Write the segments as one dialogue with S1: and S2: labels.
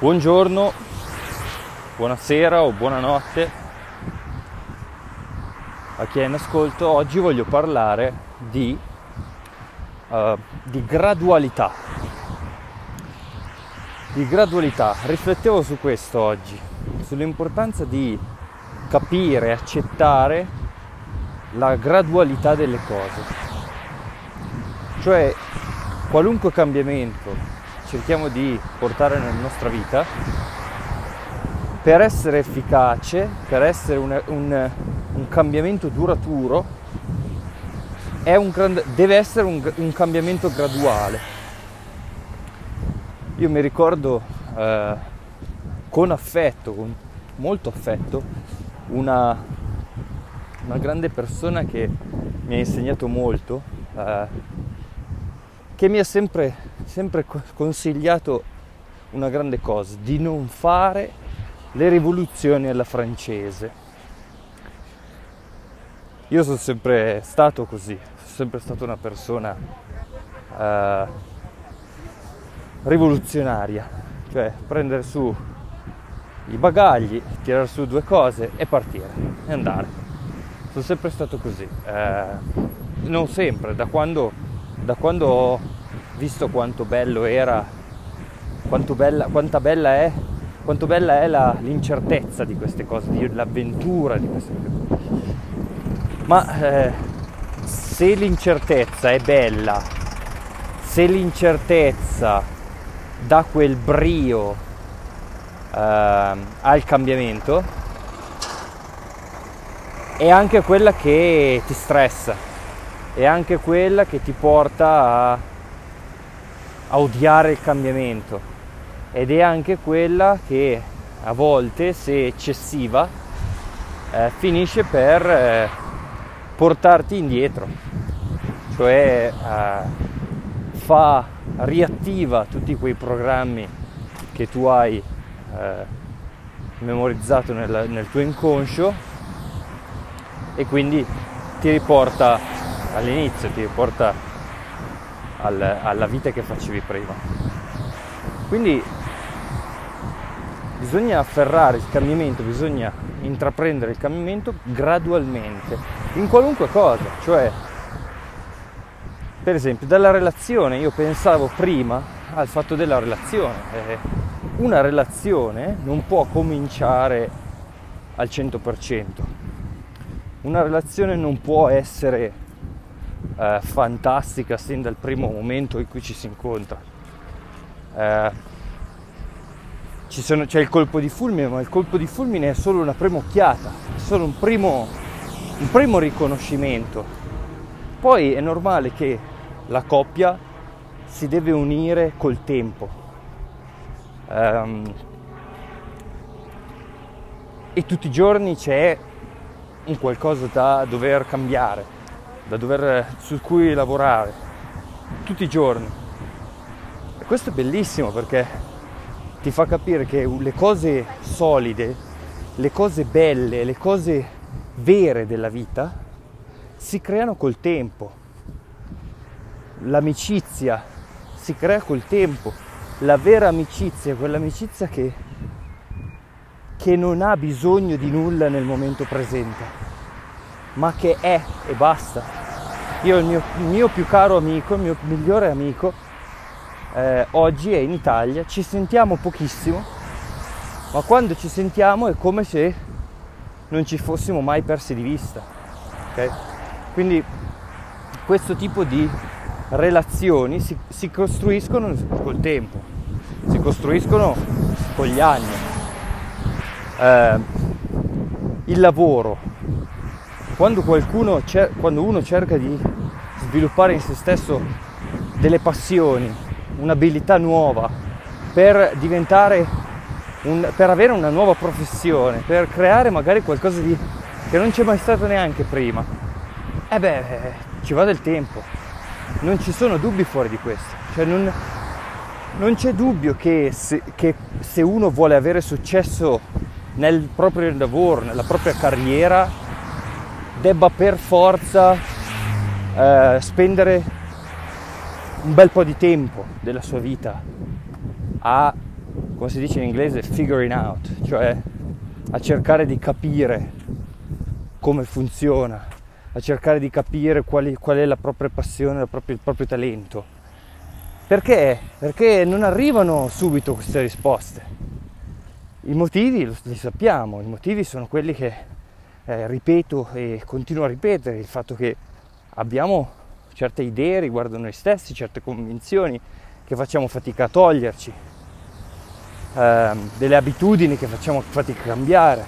S1: Buongiorno, buonasera o buonanotte a chi è in ascolto. Oggi voglio parlare di, uh, di gradualità. Di gradualità. Riflettevo su questo oggi, sull'importanza di capire, accettare la gradualità delle cose. Cioè, qualunque cambiamento cerchiamo di portare nella nostra vita, per essere efficace, per essere un, un, un cambiamento duraturo, un, deve essere un, un, cambiamento graduale. Io mi ricordo eh, con affetto, con molto affetto, una, una, grande persona che mi ha insegnato molto, eh, che mi ha sempre, sempre consigliato una grande cosa, di non fare le rivoluzioni alla francese. Io sono sempre stato così, sono sempre stata una persona uh, rivoluzionaria, cioè prendere su i bagagli, tirare su due cose e partire e andare. Sono sempre stato così, uh, non sempre, da quando, da quando visto quanto bello era, quanto bella, quanta bella è quanto bella è la, l'incertezza di queste cose, di, l'avventura di queste cose. Ma eh, se l'incertezza è bella, se l'incertezza dà quel brio eh, al cambiamento, è anche quella che ti stressa, è anche quella che ti porta a, a odiare il cambiamento. Ed è anche quella che a volte, se eccessiva, eh, finisce per eh, portarti indietro, cioè eh, fa, riattiva tutti quei programmi che tu hai eh, memorizzato nel, nel tuo inconscio e quindi ti riporta all'inizio, ti riporta al, alla vita che facevi prima. Quindi bisogna afferrare il cambiamento, bisogna intraprendere il cambiamento gradualmente, in qualunque cosa, cioè per esempio dalla relazione, io pensavo prima al fatto della relazione, eh, una relazione non può cominciare al 100%, una relazione non può essere eh, fantastica sin dal primo momento in cui ci si incontra. Eh, sono, c'è il colpo di fulmine, ma il colpo di fulmine è solo una prima occhiata, è solo un primo, un primo riconoscimento. Poi è normale che la coppia si deve unire col tempo. Um, e tutti i giorni c'è un qualcosa da dover cambiare, dover, su cui lavorare, tutti i giorni. E questo è bellissimo perché ti fa capire che le cose solide, le cose belle, le cose vere della vita si creano col tempo. L'amicizia si crea col tempo. La vera amicizia è quell'amicizia che, che non ha bisogno di nulla nel momento presente, ma che è e basta. Io il mio, il mio più caro amico, il mio migliore amico, eh, oggi è in Italia, ci sentiamo pochissimo, ma quando ci sentiamo è come se non ci fossimo mai persi di vista. Okay? Quindi questo tipo di relazioni si, si, costruiscono col tempo, si costruiscono con gli anni. Eh, il lavoro, quando, qualcuno, quando uno cerca di sviluppare in se stesso delle passioni, un'abilità nuova, per diventare un, per avere una nuova professione, per creare magari qualcosa di, che non c'è mai stato neanche prima. E eh beh, ci va del tempo. Non ci sono dubbi fuori di questo. Cioè non, non c'è dubbio che se, che se, uno vuole avere successo nel proprio lavoro, nella propria carriera, debba per forza eh, spendere un bel po' di tempo della sua vita a come si dice in inglese, figuring out, cioè a cercare di capire come funziona, a cercare di capire quali, qual è la propria passione, propria, il proprio talento. Perché? Perché non arrivano subito queste risposte. I motivi li sappiamo, i motivi sono quelli che eh, ripeto e continuo a ripetere, il fatto che abbiamo certe idee riguardo noi stessi, certe convinzioni che facciamo fatica a toglierci, eh, delle abitudini che facciamo fatica a cambiare.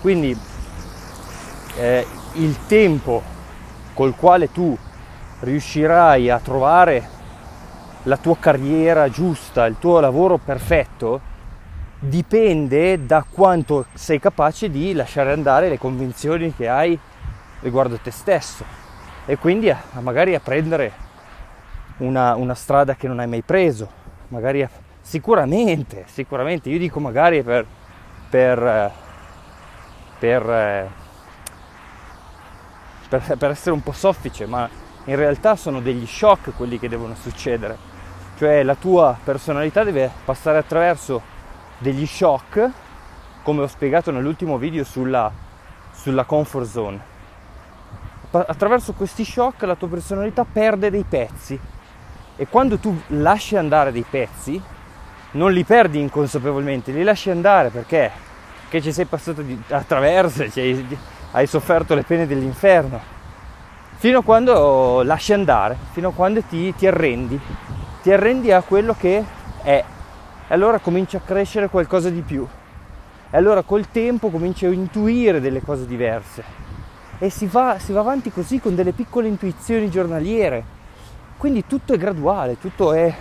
S1: Quindi eh, il tempo col quale tu riuscirai a trovare la tua carriera giusta, il tuo lavoro perfetto, dipende da quanto sei capace di lasciare andare le convinzioni che hai riguardo te stesso e quindi a, a magari a prendere una, una, strada che non hai mai preso, magari a, sicuramente, sicuramente, io dico magari per, per, per, per, per essere un po' soffice, ma in realtà sono degli shock quelli che devono succedere, cioè la tua personalità deve passare attraverso degli shock, come ho spiegato nell'ultimo video sulla, sulla comfort zone. Attraverso questi shock la tua personalità perde dei pezzi. E quando tu lasci andare dei pezzi, non li perdi inconsapevolmente, li lasci andare perché? Perché ci sei passato di, attraverso, cioè, hai sofferto le pene dell'inferno, fino a quando lasci andare, fino a quando ti, ti arrendi, ti arrendi a quello che è, e allora comincia a crescere qualcosa di più, e allora col tempo cominci a intuire delle cose diverse, e si va, si va avanti così con delle piccole intuizioni giornaliere, quindi tutto è graduale, tutto è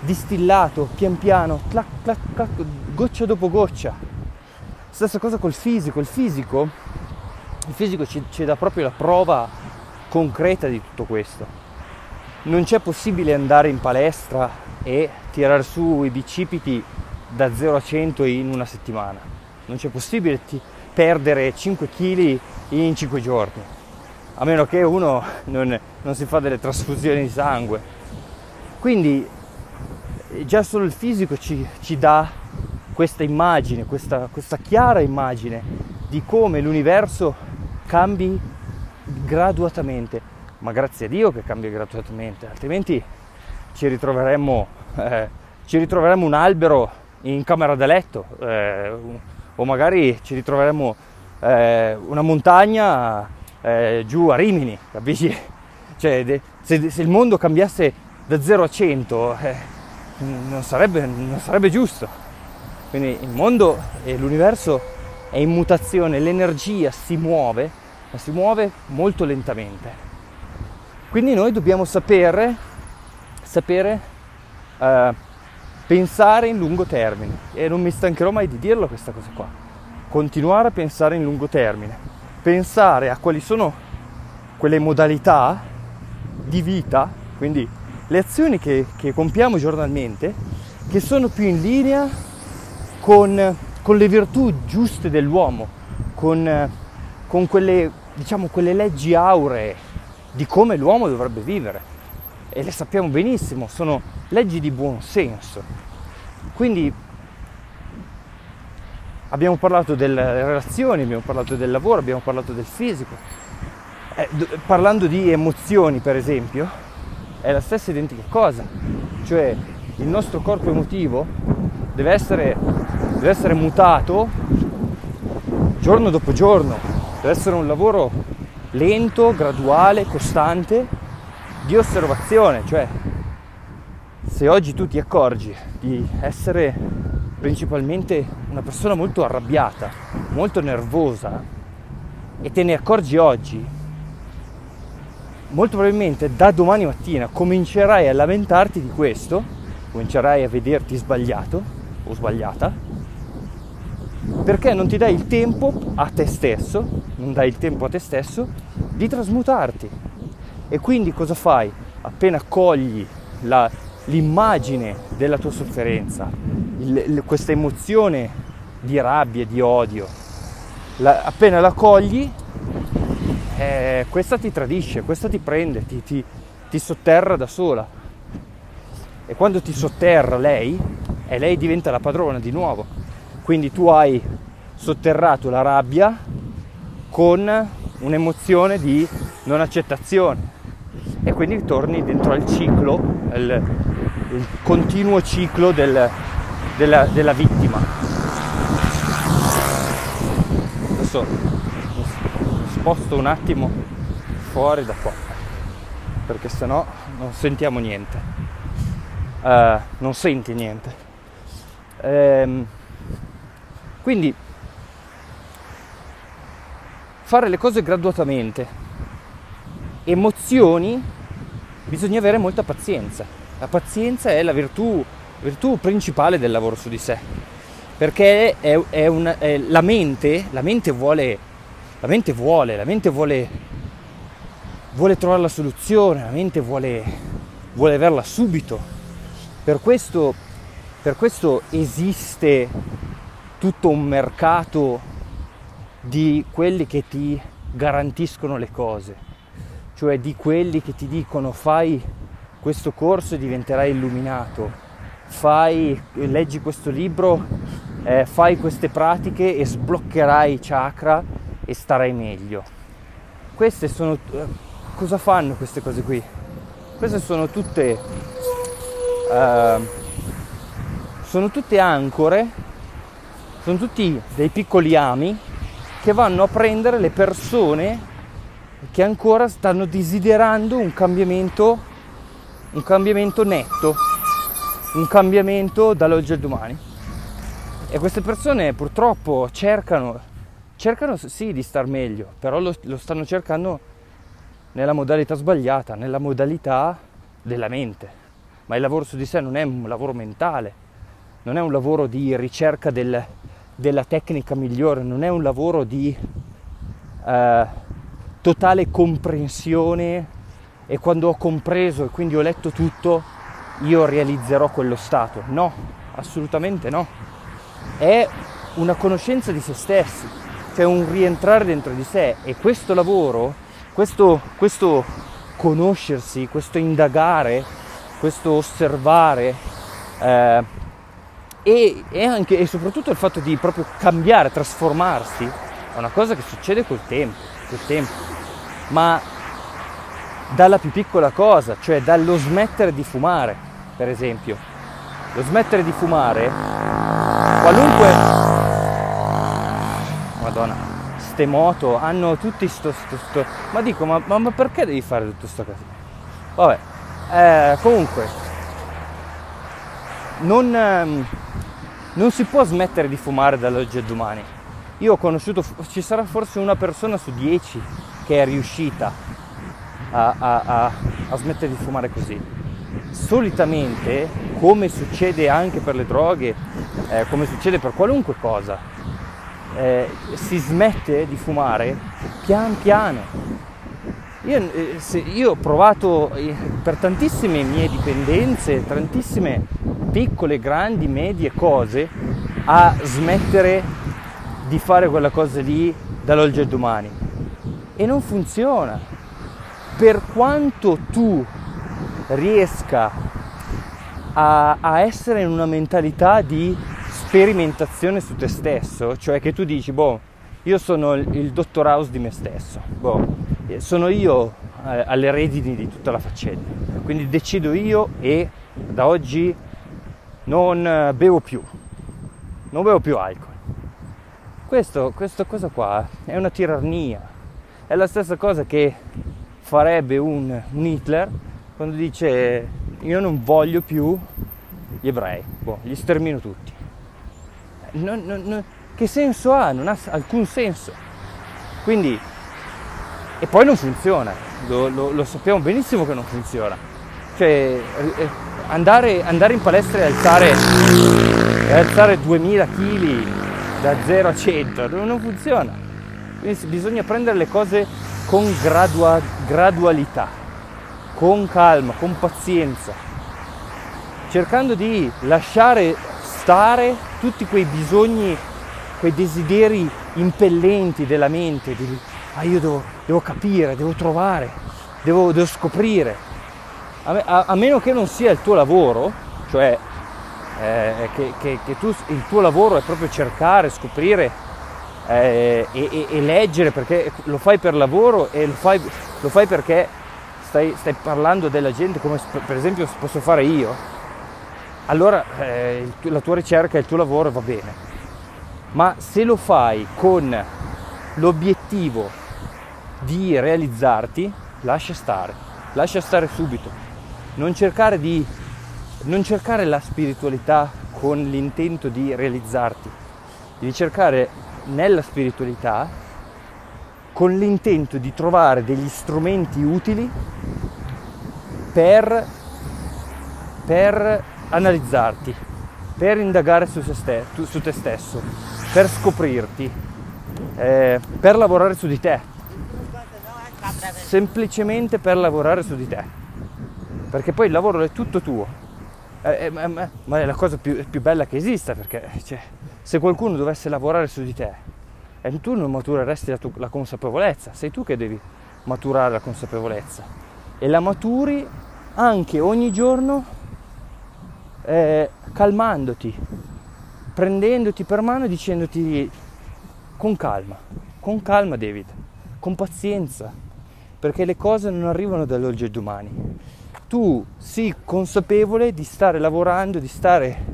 S1: distillato pian piano, clac, clac, clac, goccia dopo goccia. Stessa cosa col fisico, il fisico, il fisico ci, ci dà proprio la prova concreta di tutto questo. Non c'è possibile andare in palestra e tirare su i bicipiti da 0 a 100 in una settimana. Non c'è possibile perdere 5 kg in 5 giorni, a meno che uno non, non si fa delle trasfusioni di sangue. Quindi già solo il fisico ci, ci dà questa immagine, questa, questa chiara immagine di come l'universo cambi graduatamente, ma grazie a Dio che cambia gradualmente, altrimenti ci ritroveremmo, eh, ci ritroveremmo un albero in camera da letto eh, o magari ci ritroveremmo eh, una montagna eh, giù a Rimini, capisci? Cioè, de, se, se, il mondo cambiasse da 0 a 100 non sarebbe, non sarebbe giusto. Quindi il mondo e l'universo è in mutazione, l'energia si muove, ma si muove molto lentamente. Quindi noi dobbiamo sapere, sapere uh, pensare in lungo termine e non mi stancherò mai di dirlo questa cosa qua. Continuare a pensare in lungo termine, pensare a quali sono quelle modalità di vita, quindi le azioni che, che compiamo giornalmente che sono più in linea con, con le virtù giuste dell'uomo, con, con quelle, diciamo, quelle leggi auree di come l'uomo dovrebbe vivere. E le sappiamo benissimo, sono leggi di buon senso. Quindi abbiamo parlato delle relazioni, abbiamo parlato del lavoro, abbiamo parlato del fisico. Eh, parlando di emozioni, per esempio, è la stessa identica cosa, cioè il nostro corpo emotivo deve essere, deve essere mutato giorno dopo giorno, deve essere un lavoro lento, graduale, costante di osservazione, cioè se oggi tu ti accorgi di essere principalmente una persona molto arrabbiata, molto nervosa e te ne accorgi oggi, molto probabilmente da domani mattina comincerai a lamentarti di questo, comincerai a vederti sbagliato o sbagliata, perché non ti dai il tempo a te stesso, non dai il tempo a te stesso di trasmutarti. E quindi cosa fai? Appena cogli la, l'immagine della tua sofferenza, il, questa emozione di rabbia, di odio, la, appena la cogli eh, questa ti tradisce, questa ti prende, ti, ti, ti sotterra da sola. E quando ti sotterra lei, e lei diventa la padrona di nuovo. Quindi tu hai sotterrato la rabbia con un'emozione di non accettazione e quindi torni dentro al ciclo, il, il continuo ciclo del, della, della vittima. Adesso sposto un attimo fuori da qua perché sennò non sentiamo niente uh, non senti niente ehm, quindi fare le cose graduatamente emozioni bisogna avere molta pazienza la pazienza è la virtù, virtù principale del lavoro su di sé perché è, è una, è la mente la mente vuole la mente vuole la mente vuole vuole trovare la soluzione, la mente vuole, vuole averla subito. Per questo, per questo esiste tutto un mercato di quelli che ti garantiscono le cose, cioè di quelli che ti dicono fai questo corso e diventerai illuminato, fai, leggi questo libro, eh, fai queste pratiche e sbloccherai i chakra e starai meglio. Queste sono cosa fanno queste cose qui? Queste sono tutte, uh, sono tutte ancore, sono tutti dei piccoli ami che vanno a prendere le persone che ancora stanno desiderando un cambiamento, un cambiamento netto, un cambiamento dall'oggi al domani. E queste persone purtroppo cercano, cercano sì di star meglio, però lo, lo stanno cercando nella modalità sbagliata, nella modalità della mente. Ma il lavoro su di sé non è un lavoro mentale, non è un lavoro di ricerca del, della tecnica migliore, non è un lavoro di eh, totale comprensione e quando ho compreso e quindi ho letto tutto io realizzerò quello stato. No, assolutamente no. È una conoscenza di se stessi, cioè un rientrare dentro di sé e questo lavoro questo, questo conoscersi, questo indagare, questo osservare eh, e, e, anche e soprattutto il fatto di proprio cambiare, trasformarsi, è una cosa che succede col tempo, col tempo. Ma dalla più piccola cosa, cioè dallo smettere di fumare, per esempio. Lo smettere di fumare, qualunque... Madonna, ste moto hanno tutti sto, sto, sto... ma dico ma, ma, ma, perché devi fare tutto sto casino vabbè eh, comunque non, ehm, non si può smettere di fumare dall'oggi al domani io ho conosciuto ci sarà forse una persona su dieci che è riuscita a, a, a, a smettere di fumare così solitamente come succede anche per le droghe eh, come succede per qualunque cosa eh, si smette di fumare pian piano. Io, eh, se, io ho provato eh, per tantissime mie dipendenze, tantissime piccole, grandi, medie cose a smettere di fare quella cosa lì dall'oggi al domani. E non funziona. Per quanto tu riesca a, a essere in una mentalità di sperimentazione su te stesso, cioè che tu dici, boh, io sono il, il dottor house di me stesso, boh, sono io eh, alle redini di tutta la faccenda, quindi decido io e da oggi non eh, bevo più, non bevo più alcol. Questo, questa cosa qua è una tirannia, è la stessa cosa che farebbe un, un Hitler quando dice io non voglio più gli ebrei, boh, li stermino tutti non, non, non, che senso ha? Non ha alcun senso. Quindi, e poi non funziona, lo, lo, lo sappiamo benissimo che non funziona. Cioè, eh, andare, andare in palestra e alzare, e alzare 2000 kg da 0 a 100 non funziona. Quindi bisogna prendere le cose con gradua, gradualità, con calma, con pazienza, cercando di lasciare stare tutti quei bisogni, quei desideri impellenti della mente, di, ah io devo, devo capire, devo trovare, devo, devo scoprire. A, a, a, meno che non sia il tuo lavoro, cioè eh, che, che, che tu, il tuo lavoro è proprio cercare, scoprire eh, e, e, leggere perché lo fai per lavoro e lo fai, lo fai perché stai, stai, parlando della gente come per esempio posso fare io, allora eh, la tua ricerca e il tuo lavoro va bene. Ma se lo fai con l'obiettivo di realizzarti, lascia stare, lascia stare subito. Non cercare, di, non cercare la spiritualità con l'intento di realizzarti, devi cercare nella spiritualità con l'intento di trovare degli strumenti utili per, per analizzarti, per indagare su, ste, su, te stesso, per scoprirti, eh, per lavorare su di te. Semplicemente per lavorare su di te. Perché poi il lavoro è tutto tuo. Eh, eh, ma è la cosa più, più bella che esista perché cioè, se qualcuno dovesse lavorare su di te, e tu non matureresti la, tu, la consapevolezza, sei tu che devi maturare la consapevolezza. E la maturi anche ogni giorno eh, calmandoti, prendendoti per mano e dicendoti con calma, con calma David, con pazienza, perché le cose non arrivano dall'oggi al domani. Tu sii consapevole di stare lavorando, di stare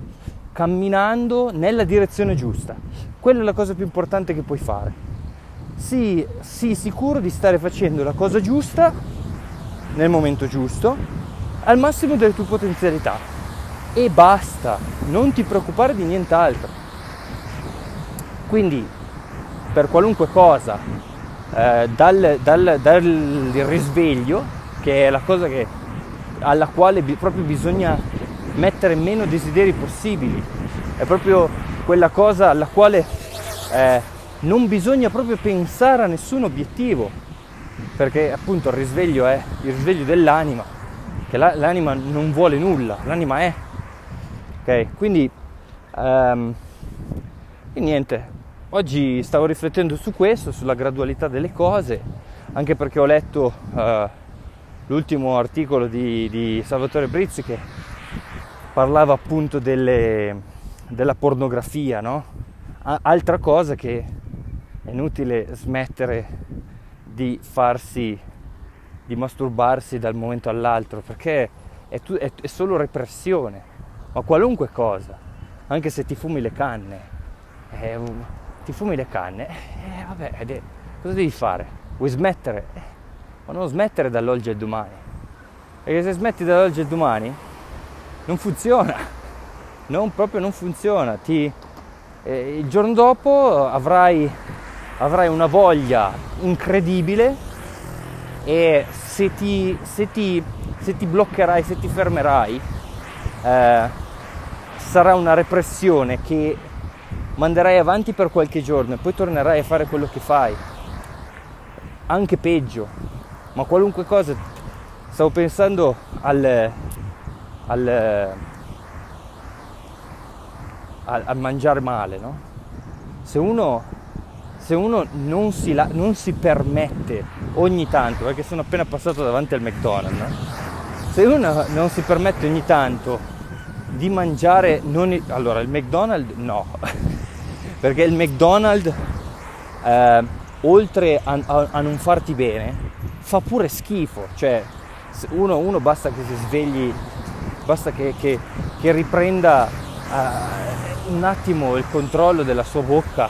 S1: camminando nella direzione giusta. Quella è la cosa più importante che puoi fare. Sii, sii sicuro di stare facendo la cosa giusta nel momento giusto, al massimo delle tue potenzialità. E basta, non ti preoccupare di nient'altro. Quindi, per qualunque cosa, eh, dal, dal, dal, risveglio, che è la cosa che, alla quale bi- proprio bisogna mettere meno desideri possibili, è proprio quella cosa alla quale eh, non bisogna proprio pensare a nessun obiettivo, perché appunto il risveglio è il risveglio dell'anima, che la, l'anima non vuole nulla, l'anima è. Ok, quindi um, e niente, oggi stavo riflettendo su questo, sulla gradualità delle cose, anche perché ho letto uh, l'ultimo articolo di, di Salvatore Brizzi che parlava appunto delle, della pornografia, no? Altra cosa che è inutile smettere di farsi, di masturbarsi dal momento all'altro, perché è, tu, è, è solo repressione, ma qualunque cosa, anche se ti fumi le canne, eh, ti fumi le canne, eh, vabbè, cosa devi fare? Vuoi smettere? Ma non smettere dall'oggi al domani, perché se smetti dall'oggi al domani non funziona, non, proprio non funziona. Ti, eh, il giorno dopo avrai, avrai una voglia incredibile e se ti, se ti, se ti bloccherai, se ti fermerai, eh, sarà una repressione che manderai avanti per qualche giorno e poi tornerai a fare quello che fai. Anche peggio, ma qualunque cosa. Stavo pensando al, al, al, al mangiare male, no? Se uno, se uno non, si la, non, si permette ogni tanto, perché sono appena passato davanti al McDonald's, no? se uno non si permette ogni tanto di mangiare, non, allora il McDonald's no, perché il McDonald's eh, oltre a, a, a non farti bene fa pure schifo, cioè uno, uno, basta che si svegli basta che, che, che riprenda uh, un attimo il controllo della sua bocca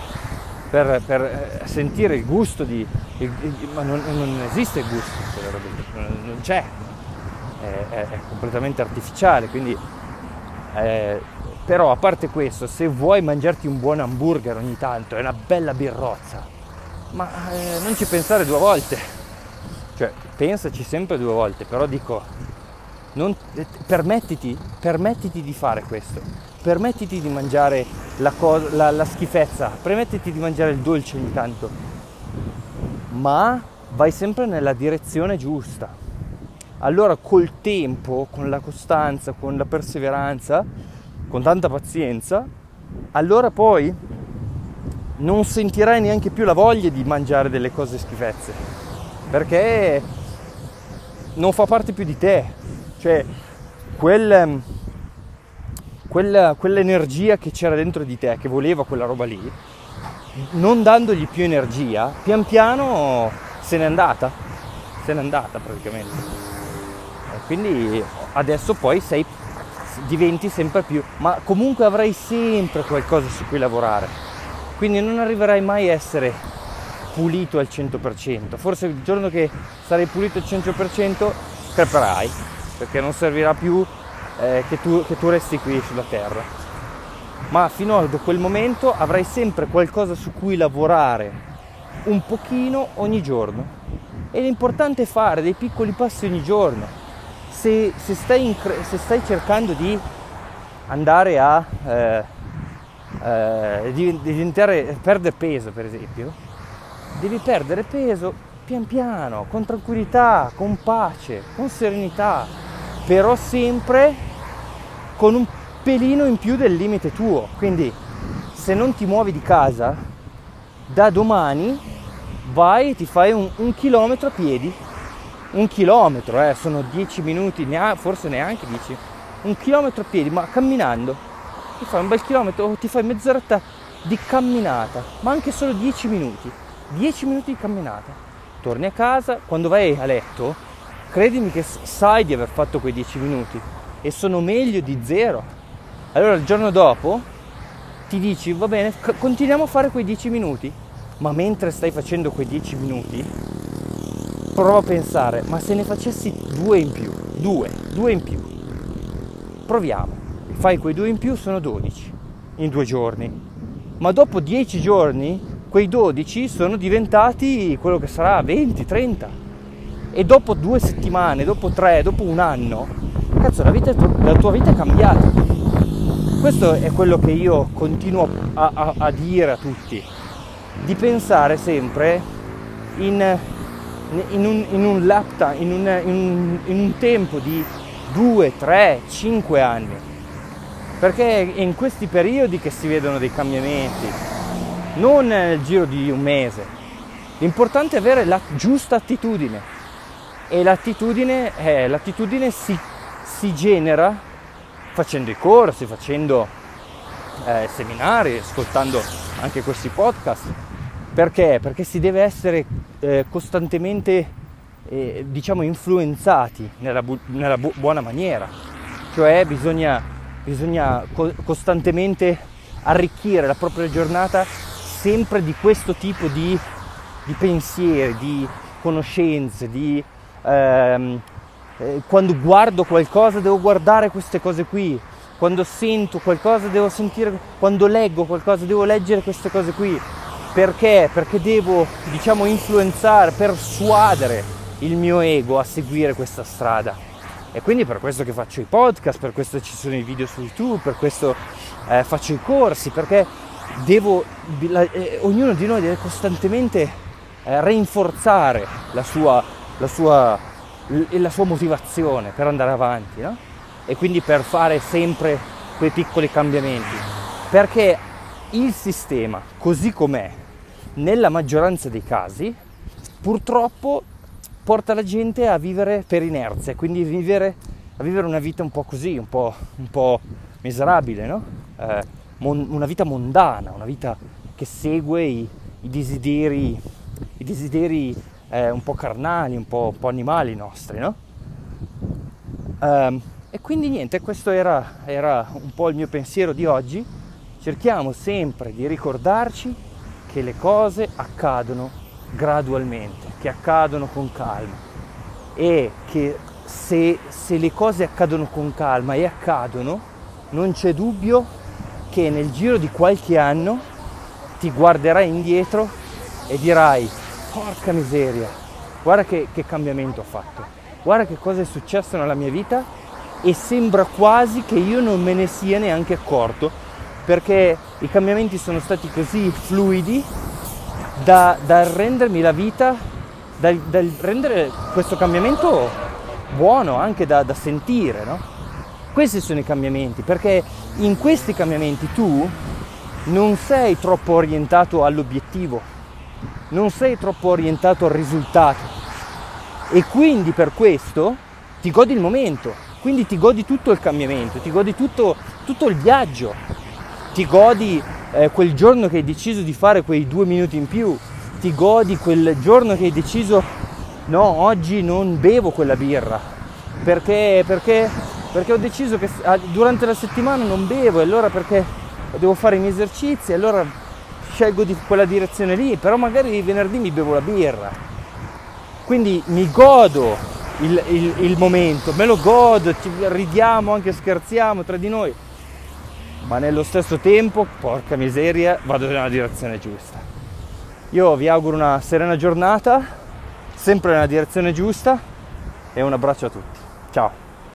S1: per, per eh, sentire il gusto di... Il, il, ma non, non, esiste il gusto, non, non c'è, è, è, è, completamente artificiale, quindi... Eh, però a parte questo, se vuoi mangiarti un buon hamburger ogni tanto è una bella birrozza, ma eh, non ci pensare due volte, cioè pensaci sempre due volte, però dico non, permettiti, permettiti di fare questo, permettiti di mangiare la, cosa, la, la schifezza, permettiti di mangiare il dolce ogni tanto, ma vai sempre nella direzione giusta. Allora col tempo, con la costanza, con la perseveranza, con tanta pazienza, allora poi non sentirai neanche più la voglia di mangiare delle cose schifezze, perché non fa parte più di te, cioè, quel, ehm, quella, quell'energia che c'era dentro di te, che voleva quella roba lì, non dandogli più energia, pian piano se n'è andata, se n'è andata praticamente. E quindi adesso poi sei, diventi sempre più, ma comunque avrai sempre qualcosa su cui lavorare. Quindi non arriverai mai a essere pulito al 100%. Forse il giorno che sarai pulito al 100% creperai, perché non servirà più eh, che, tu, che tu resti qui sulla terra. Ma fino a quel momento avrai sempre qualcosa su cui lavorare un pochino ogni giorno. E l'importante è fare dei piccoli passi ogni giorno. Se, se, stai, cre- se stai, cercando di andare a eh, eh, diventare, perdere peso, per esempio, devi perdere peso pian piano, con tranquillità, con pace, con serenità, però sempre con un pelino in più del limite tuo. Quindi se non ti muovi di casa, da domani vai e ti fai un, un chilometro a piedi. Un chilometro, eh, sono 10 minuti, forse neanche 10. Un chilometro a piedi, ma camminando. Ti fai un bel chilometro ti fai mezz'oretta di camminata, ma anche solo 10 minuti. 10 minuti di camminata. Torni a casa, quando vai a letto, credimi che sai di aver fatto quei 10 minuti. E sono meglio di zero. Allora il giorno dopo ti dici va bene, c- continuiamo a fare quei 10 minuti, ma mentre stai facendo quei 10 minuti prova a pensare, ma se ne facessi due in più, due, due in più, proviamo, fai quei due in più sono 12 in due giorni, ma dopo 10 giorni quei 12 sono diventati quello che sarà 20, 30 e dopo due settimane, dopo tre, dopo un anno, cazzo la, vita, la tua vita è cambiata. Questo è quello che io continuo a, a, a dire a tutti, di pensare sempre in, in, un, in un lap in un, in, in un tempo di 2, 3, 5 anni. Perché è in questi periodi che si vedono dei cambiamenti, non nel giro di un mese. L'importante è avere la giusta attitudine e l'attitudine, eh, l'attitudine si, si, genera facendo i corsi, facendo eh, seminari, ascoltando anche questi podcast. Perché? Perché si deve essere eh, costantemente, eh, diciamo, influenzati nella, bu- nella bu- buona maniera. Cioè bisogna, bisogna co- costantemente arricchire la propria giornata sempre di questo tipo di, di pensieri, di conoscenze, di ehm, eh, quando guardo qualcosa devo guardare queste cose qui, quando sento qualcosa devo sentire, quando leggo qualcosa devo leggere queste cose qui. Perché? Perché devo, diciamo, influenzare, persuadere il mio ego a seguire questa strada. E quindi per questo che faccio i podcast, per questo ci sono i video su YouTube, per questo eh, faccio i corsi, perché devo, la, eh, ognuno di noi deve costantemente eh, rinforzare la sua la sua, la sua motivazione per andare avanti, no? E quindi per fare sempre quei piccoli cambiamenti. Perché il sistema, così com'è, nella maggioranza dei casi, purtroppo porta la gente a vivere per inerzia, quindi vivere, a vivere una vita un po' così, un po', un po miserabile, no? eh, mon, una vita mondana, una vita che segue i, i desideri, i desideri eh, un po' carnali, un po', un po', animali nostri, no? Um, e quindi niente, questo era, era un po' il mio pensiero di oggi. Cerchiamo sempre di ricordarci che le cose accadono gradualmente, che accadono con calma e che se, se, le cose accadono con calma e accadono, non c'è dubbio che nel giro di qualche anno ti guarderai indietro e dirai porca miseria, guarda che, che cambiamento ho fatto, guarda che cosa è successo nella mia vita e sembra quasi che io non me ne sia neanche accorto perché i cambiamenti sono stati così fluidi da, da rendermi la vita, da, rendere questo cambiamento buono anche da, da sentire, no? Questi sono i cambiamenti, perché in questi cambiamenti tu non sei troppo orientato all'obiettivo, non sei troppo orientato al risultato. E quindi per questo ti godi il momento, Quindi ti godi tutto il cambiamento, ti godi tutto, tutto il viaggio, ti godi eh, quel giorno che hai deciso di fare quei due minuti in più, ti godi quel giorno che hai deciso no, oggi non bevo quella birra, perché, perché, perché ho deciso che ah, durante la settimana non bevo e allora perché devo fare i miei esercizi e allora scelgo di quella direzione lì, però magari venerdì mi bevo la birra. Quindi mi godo il, il, il momento, me lo godo, ridiamo, anche scherziamo tra di noi, ma nello stesso tempo, porca miseria, vado nella direzione giusta. Io vi auguro una serena giornata, sempre nella direzione giusta e un abbraccio a tutti. Ciao!